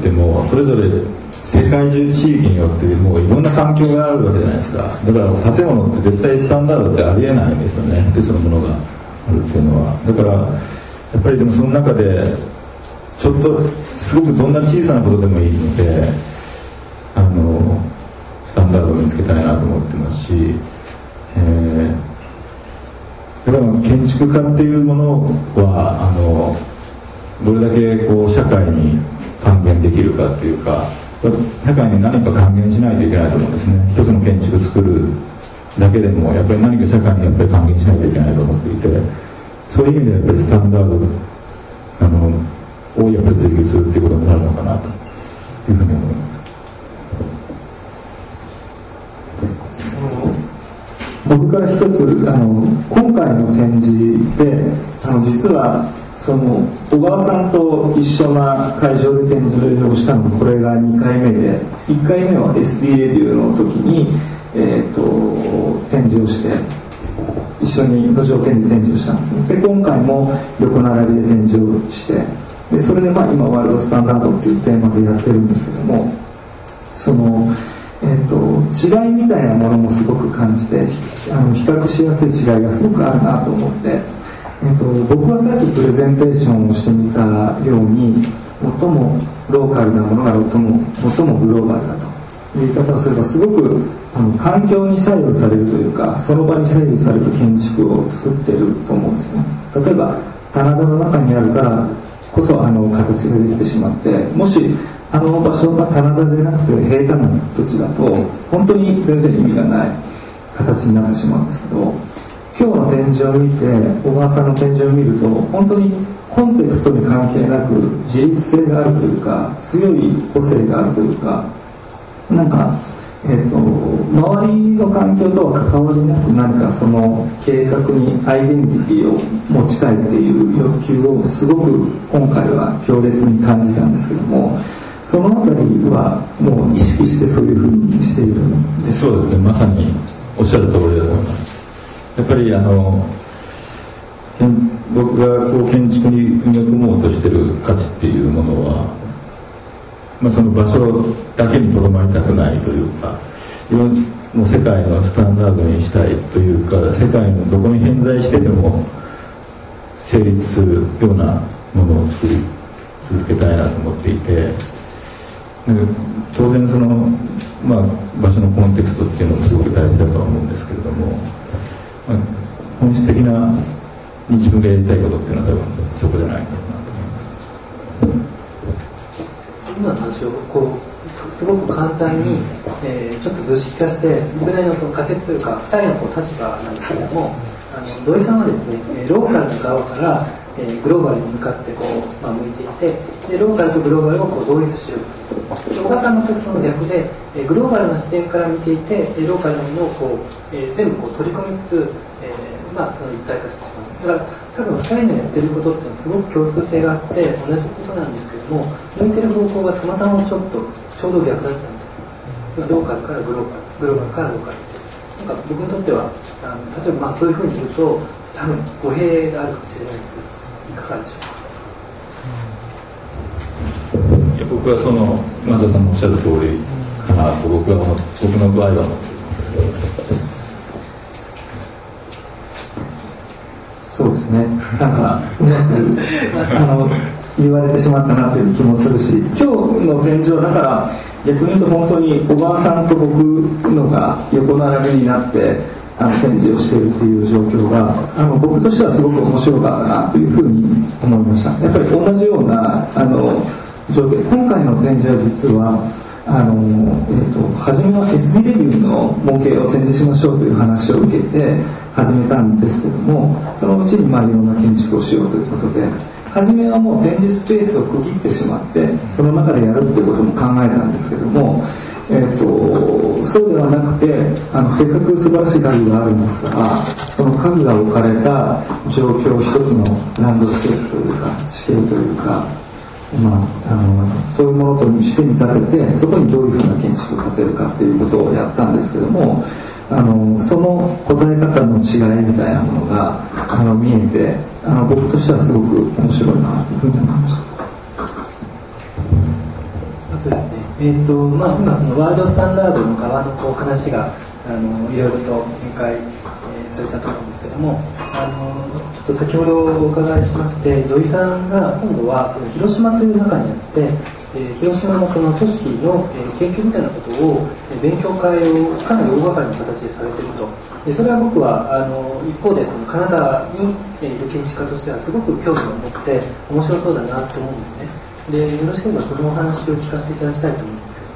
ってもそれぞれ世界中地域によってもういろんな環境があるわけじゃないですか。だから建物って絶対スタンダードってありえないんですよね。一つのものがあるっていうのは。だからやっぱりでもその中でちょっとすごくどんな小さなことでもいいのであのスタンダードを見つけたいなと思ってますし、えー、だから建築家っていうものはあのどれだけこう社会に還元できるかっていうか社会に何か還元しないといけないと思うんですね。一つの建築を作るだけでもやっぱり何か社会にやっぱり還元しないといけないと思っていて。そういう意味でやっぱりスタンダードあのをやっぱり追求するっていうことになるのかなというふうに思います。僕から一つあの今回の展示であの実はその小川さんと一緒な会場で展示をしたのこれが2回目で1回目は SD レビューの時に、えーと、展示をして一緒に路上展示展示をしたんですね。で今回も横並びで展示をしてでそれでまあ今ワールドスタンダードっていうテーマでやってるんですけどもそのえーと、違いみたいなものもすごく感じてあの比較しやすい違いがすごくあるなと思って、えーと、僕はさっきプレゼンテーションをしてみたように最もローカルなものが最も最もグローバルだと。いう言い方をすればすごくあの環境に左右されるというかその場に左右される建築を作ってると思うんですね。例えば棚田の中にあるからこそあの形ができてしまってもしあの場所が棚田でなくて平坦な土地だと本当に全然意味がない形になってしまうんですけど今日の展示を見て小川さんの展示を見ると本当にコンテクストに関係なく自立性があるというか強い個性があるというかなんか、えーと、周りの環境とは関わりなく何かその計画にアイデンティティを持ちたいっていう欲求をすごく今回は強烈に感じたんですけどもそのあたりはもう意識してそういうふうにしているんですそうですね。まさにおっしゃる通りだと思います。やっぱりあの僕がこう建築に埋め込もうとしてる価値っていうものは、まあ、その場所だけにとどまりたくないというかいろもう世界のスタンダードにしたいというか世界のどこに偏在してても成立するようなものを作り続けたいなと思っていて当然その、まあ、場所のコンテクストっていうのもすごく大事だとは思うんですけれども、本質的な自分がやりたいことっていうのは多分そこじゃない。かなと思います今の話をこうすごく簡単に、えー、ちょっと図式化して僕なりのその仮説というか2人のこう立場なんですけれどもあの土井さんはですねローカルな側からえー、グローバルに向かってこう、まあ、向いていてでローカルとグローバルをこう同一しようと小川さんの時その逆で、えー、グローバルな視点から見ていてローカルなものをこう、えー、全部こう取り込みつつ、えーまあ、その一体化してしまう。だから多分2人のやってることっていうのはすごく共通性があって同じことなんですけども向いてる方向がたまたまちょっとちょうど逆だったんだ。ローカルからグローバルグローバルからローカルなんか僕にとってはあの例えばまあそういうふうに言うと多分語弊があるかもしれないです。いかがでしょう？かいや僕はその今田さんのおっしゃる通りかなと僕は僕の場合は。思ってそうですね。なんかうまくあの言われてしまったなという気もするし今日の天井だから逆に言うと本当に小川さんと僕のが横並びになってあの展示をしているという状況があの僕としてはすごく面白かったなというふうに思いました。やっぱり同じようなあの状況今回の展示は実はあの、えーと、初めは SD レビューの模型を展示しましょうという話を受けて始めたんですけどもそのうちにまあいろんな建築をしようということで初めはもう展示スペースを区切ってしまってその中でやるっていうことも考えたんですけどもえーと、そうではなくてあのせっかく素晴らしい家具があるんですからその家具が置かれた状況一つのランドスケープというか地形というか、まあ、あのそういうものとして見立ててそこにどういうふうな建築を建てるかっていうことをやったんですけどもあのその答え方の違いみたいなものがあの見えてあの僕としてはすごく面白いなというふうに思いました。あとですね、えーとまあ、今そのワールドスタンダードの側のこう話があのいろいろと展開されたと思うんですけどもあのちょっと先ほどお伺いしまして土井さんが今度はその広島という中にあってえー、広島のその都市の、えー、研究みたいなことを、えー、勉強会をかなり大掛かりな形でされていると。でそれは僕はあの一方でその金沢に、えー、いる建築家としてはすごく興味を持って面白そうだなと思うんですね。でよろしければそのお話を聞かせていただきたいと思うんですけど。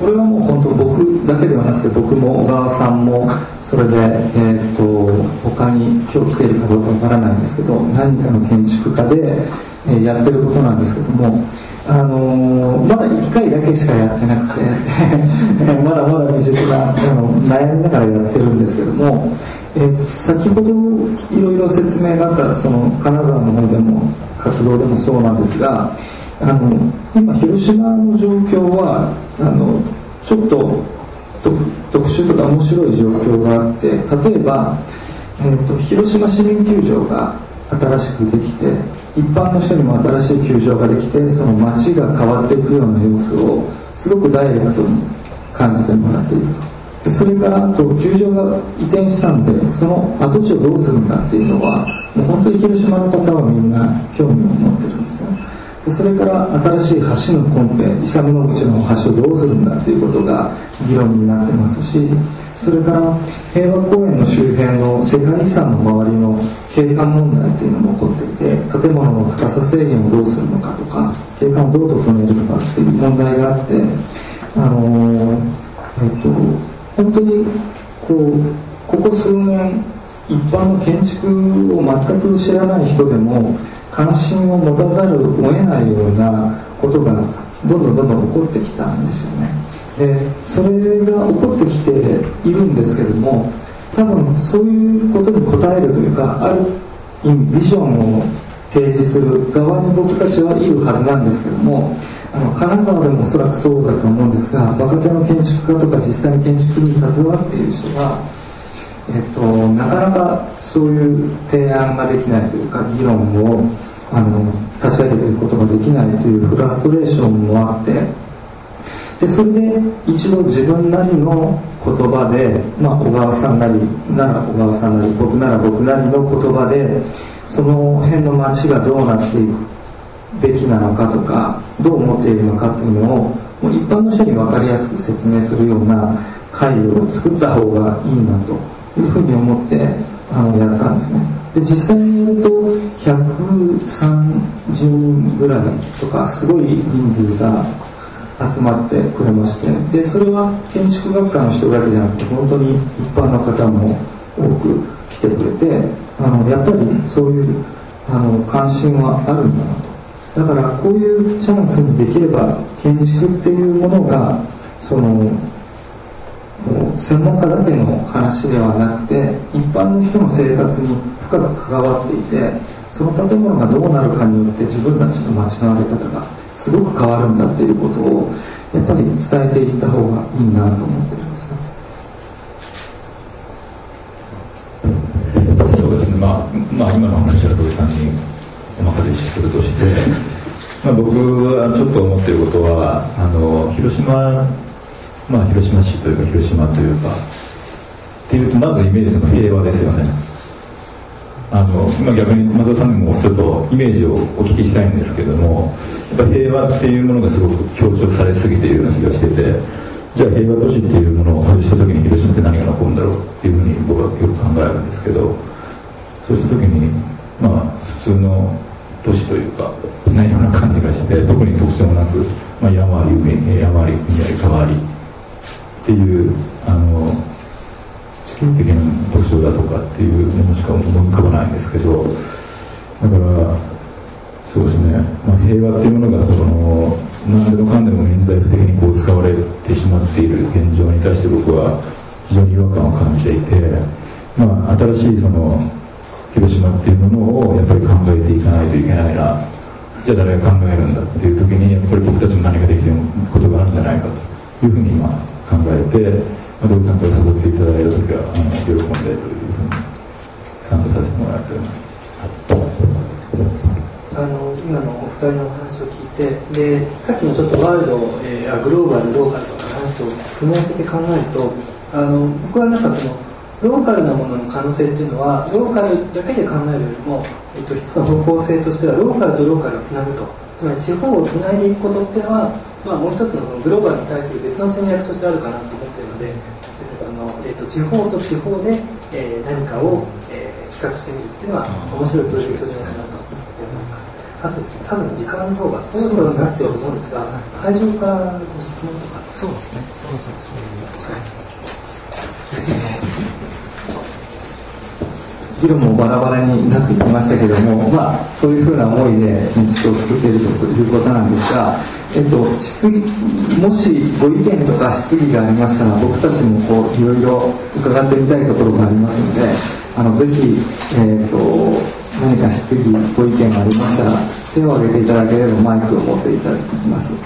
これはもう本当僕だけではなくて僕も小川さんもそれで、えーと、他に今日来ているかどうかわからないんですけど何かの建築家でえー、やってることなんですけども、あのー、まだ1回だけしかやってなくて まだまだ未熟なあの悩みながらやってるんですけども、えー、先ほどいろいろ説明があったその金沢の方でも活動でもそうなんですがあの今広島の状況はあのちょっと特殊とか面白い状況があって例えば、えーと広島市民球場が新しくできて一般の人にも新しい球場ができてその街が変わっていくような様子をすごくダイレクトに感じてもらっていると。でそれからあと球場が移転したんでその跡地をどうするんだっていうのはもう本当に広島の方はみんな興味を持ってるんです。それから新しい橋のコンペイサム・ノグチの橋をどうするんだっていうことが議論になってますしそれから平和公園の周辺の世界遺産の周りの景観問題っていうのも起こっていて建物の高さ制限をどうするのかとか景観をどう整えるのかっていう問題があってあのえっと本当にこうここ数年一般の建築を全く知らない人でも関心を持たざるを得ないようなことがどんどんどんどん起こってきたんですよね。でそれが起こってきているんですけども多分そういうことに応えるというかある意味ビジョンを提示する側に僕たちはいるはずなんですけどもあの金沢でもおそらくそうだと思うんですが若手の建築家とか実際に建築に携わっている人が、えっと、なかなかそういう提案ができないというか議論をあの立ち上げていくことができないというフラストレーションもあってでそれで一度自分なりの言葉で、まあ、小川さんなりなら小川さんなり僕なら僕なりの言葉でその辺の街がどうなっていくべきなのかとかどう思っているのかっていうのをもう一般の人に分かりやすく説明するような会を作った方がいいなというふうに思ってあのやったんですね。で実際にやると130人ぐらいとかすごい人数が集まってくれましてでそれは建築学科の人だけじゃなくて本当に一般の方も多く来てくれてあのやっぱりそういうあの関心はあるんだなと。だからこういうチャンスにできれば建築っていうものがその専門家だけの話ではなくて一般の人の生活に深く関わっていてその建物がどうなるかによって自分たちの街の在り方がすごく変わるんだっていうことをやっぱり伝えていった方がいいなと思ってるんですね。そうですね、まあ、まあ、今の話は土井さんにお任せするとして、まあ、僕はちょっと思っていることはあの広島まあ、広島市というか広島というかっていうとまずイメージの平和ですよね。あの今逆に松田さんにもちょっとイメージをお聞きしたいんですけどもやっぱ平和っていうものがすごく強調されすぎているような気がしててじゃあ平和都市っていうものを外した時に広島って何が残るんだろうっていうふうに僕はよく考えるんですけどそうした時にまあ普通の都市というかないような感じがして特に特徴もなく、まあ、山あり海山あり海あり川ありっていうあの地球的な特徴だとかっていうものしか思い浮かばないんですけどだからそうですね、まあ、平和っていうものがその何でもかんでも現在不的にこう使われてしまっている現状に対して僕は非常に違和感を感じていて、まあ、新しいその広島っていうものをやっぱり考えていかないといけないなじゃあ誰が考えるんだっていう時にやっぱり僕たちも何かできることがあるんじゃないかというふうに今考えて、まあ、土井さんから誘っていただいた時はあの喜んでというふうに参加させてもらっております。あの今のお二人のお話を聞いてでさっきのちょっとワールド、えー、グローバルローカルとかの話と組み合わせて考えるとあの僕はなんかそのローカルなものの可能性っていうのはローカルだけで考えるよりも、えっと、一つの方向性としてはローカルとローカルをつなぐとつまり地方をつないでいくことっていうのは、まあ、もう一つのグローバルに対する別の戦略としてあるかなと思っているのであの、えっと、地方と地方で、えー、何かを、えー、企画してみるっていうのは面白いプロジェクトじゃないかなと思います。あとですね、多分時間の方がそろそろなっていると思うんですが、会場からご質問とか。そうですね、そうそうそういう。議論もバラバラになってきましたけれども、まあ、そういうふうな思いで建築を作っているということなんですが、えっと、質疑もしご意見とか質疑がありましたら僕たちもこういろいろ伺ってみたいところがありますのであのぜひ、えっと、何か質疑ご意見がありましたら手を挙げていただければマイクを持っていただきます。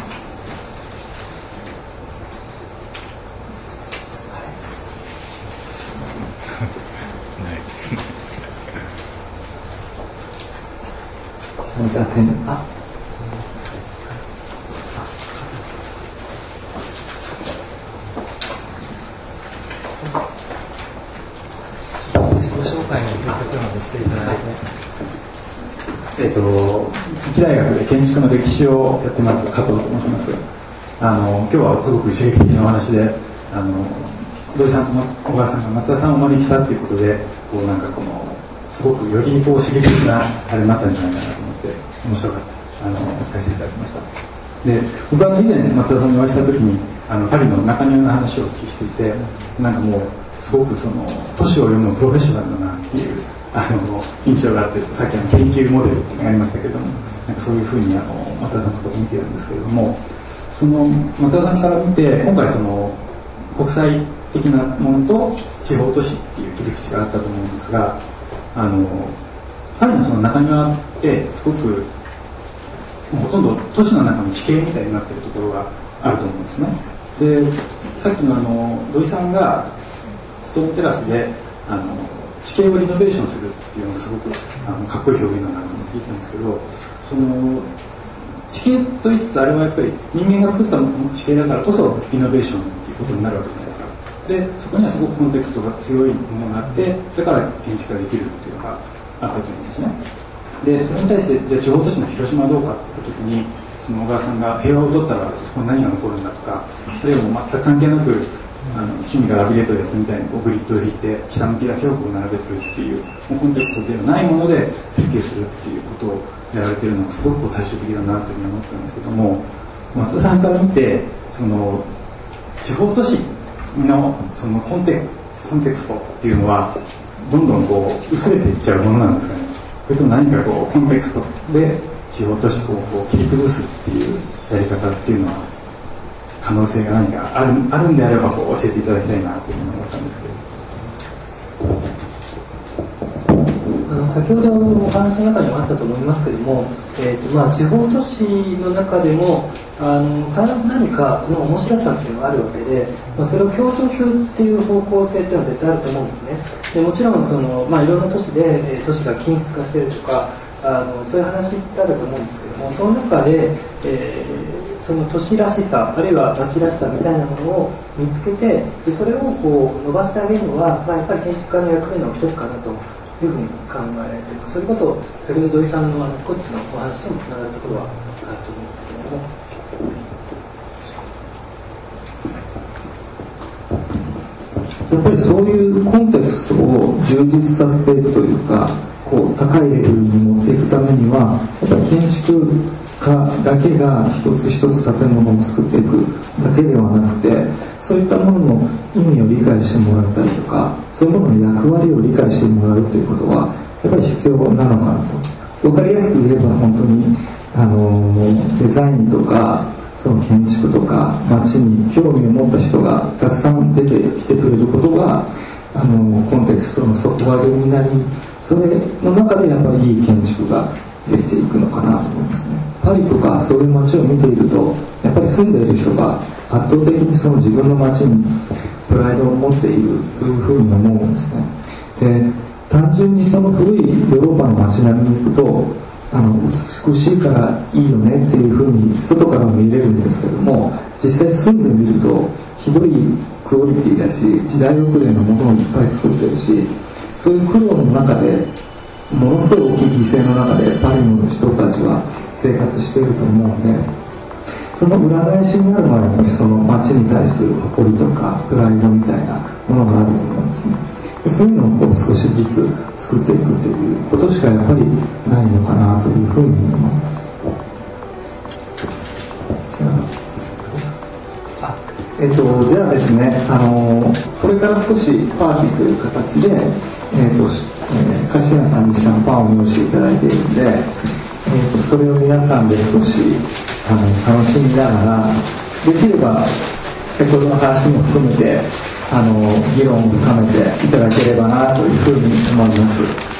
じゃあ、点、あ、自己紹介についてのしていただいて。えっ、ー、と、近畿大学で建築の歴史をやってます、加藤と申します。あの、今日はすごく刺激的なお話で、あの、土井さんと小川さんが松田さんをお招きしたということで、こうなんかこの、すごくよりこう刺激的なあれになったんじゃないかなと思って面白かったあの聞かせていただきましたで僕は以前松田さんにお会いした時にあのパリの中庭の話をお聞きしていてなんかもうすごくその都市を読むプロフェッショナルだなっていうあの印象があってさっきの研究モデルってありましたけどもなんかそういうふうにあの松田さんのことを見てるんですけれどもその松田さんから見て今回その国際的なものと地方都市っていう切り口があったと思うんですがあのパリのその中庭ってすごくほとんど都市の中の地形みたいになってるところがあると思うんですね。でさっきのあの土井さんがストーンテラスであの地形をリノベーションするっていうのがすごくあのかっこいい表現だなと思って聞いたんですけどその地形と言いつつあれはやっぱり人間が作った地形だからこそリノベーションっていうことになるわけじゃないですか。でそこにはすごくコンテクストが強いものがあってだから建築ができるっていうのがあったと思うんですね。でそれに対してじゃあ地方都市の広島はどうかって言った時にその小川さんが平和を取ったらそこに何が残るんだとかそれも全く関係なくあの趣味がラビレートでやったみたいにこうグリッドを引いて下向きだけをこう並べてるっていうもうコンテストではないもので設計するっていうことをやられてるのがすごくこう対照的だなというふうに思ったんですけども松田さんから見てその地方都市のそのコンテコンテクストっていうのはどんどんこう薄れていっちゃうものなんですかね。それとも何かこうコンテクストで地方都市をこう切り崩すっていうやり方っていうのは可能性が何かあるあるんであればこう教えていただきたいなというふうに思ったんですけど。先ほどお話の中にもあったと思いますけれども、えーとまあ、地方都市の中でもあの何かその面白さっていうのがあるわけで、まあ、それを競争するっていう方向性っていうのは絶対あると思うんですねでもちろんその、まあ、いろんな都市で、えー、都市が均質化してるとかあのそういう話ってあると思うんですけどもその中で、えー、その都市らしさあるいは町らしさみたいなものを見つけてでそれをこう伸ばしてあげるのは、まあ、やっぱり建築家の役目の一つかなというふうに考えていますそれこそ先ほど土井さんのあのスコッチのお話ともつながるところはあると思うんですけれども。やっぱりそういうコンテクストを充実させていくというかこう高いレベルに持っていくためにはやっぱり建築家だけが一つ一つ建物を作っていくだけではなくてそういったものの意味を理解してもらったりとかそういうものの役割を理解してもらうということはやっぱり必要なのかなと。分かりやすく言えば本当にあのデザインとかその建築とか街に興味を持った人がたくさん出てきてくれることがあのコンテクストの底上げになりそれの中でやっぱりいい建築ができていくのかなと思いますね。パリとかそういう街を見ているとやっぱり住んでいる人が圧倒的にその自分の街にプライドを持っているというふうに思うんですね。で単純にその古いヨーロッパの街並みに行くとあの美しいからいいよねっていうふうに外から見れるんですけども実際住んでみるとひどいクオリティだし時代遅れのものをいっぱい作ってるしそういう苦労の中でものすごい大きい犠牲の中でパリの人たちは生活していると思うのでその裏返しにあるのはやっぱりその街に対する誇りとかプライドみたいなものがあると思うんですね。でそういうのをこう少しずつ作っていくということしかやっぱりないのかなというふうに思います。えっと、じゃあですね、あのこれから少しパーティーという形で、えっとえー、菓子屋さんにシャンパンを用意していただいているんで、えっとそれを皆さんで少しあの楽しみながらできれば先ほどの話も含めてあの議論を深めていただければなというふうに思います。